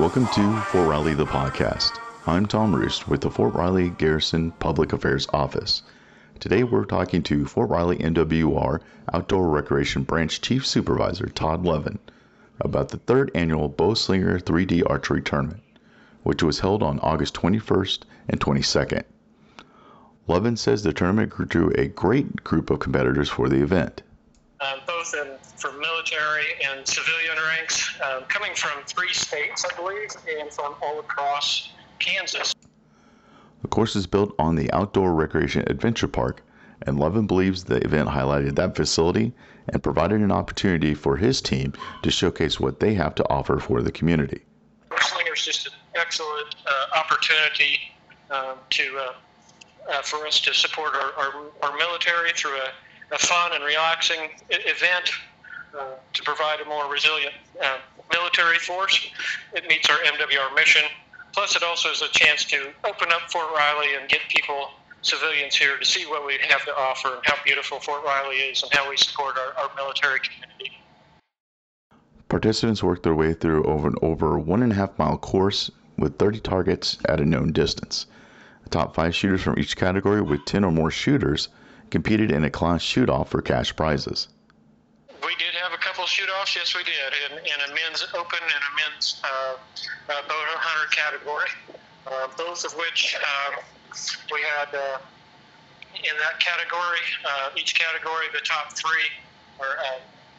Welcome to Fort Riley the podcast. I'm Tom Roost with the Fort Riley Garrison Public Affairs Office. Today we're talking to Fort Riley MWR Outdoor Recreation Branch Chief Supervisor Todd Levin about the third annual Bowslinger 3D Archery Tournament, which was held on August 21st and 22nd. Levin says the tournament drew a great group of competitors for the event. Um, both in, for military and civilian ranks, um, coming from three states, I believe, and from all across Kansas. The course is built on the Outdoor Recreation Adventure Park, and Levin believes the event highlighted that facility and provided an opportunity for his team to showcase what they have to offer for the community. Slinger is just an excellent uh, opportunity um, to uh, uh, for us to support our, our, our military through a, a, fun and relaxing event uh, to provide a more resilient uh, military force. It meets our MWR mission. Plus, it also is a chance to open up Fort Riley and get people, civilians here, to see what we have to offer and how beautiful Fort Riley is and how we support our, our military community. Participants worked their way through over an over one and a half mile course with 30 targets at a known distance. The top five shooters from each category with 10 or more shooters competed in a class shoot off for cash prizes. We did have a couple shoot offs, yes, we did, in, in a men's open and a men's uh, uh, bow hunter category, uh, both of which uh, we had uh, in that category. Uh, each category, the top three are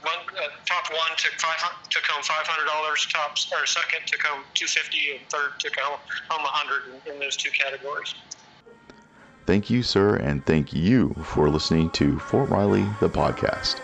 one, top one took five took home five hundred dollars. Top or second took home two fifty, and third took home home hundred in, in those two categories. Thank you, sir, and thank you for listening to Fort Riley the podcast.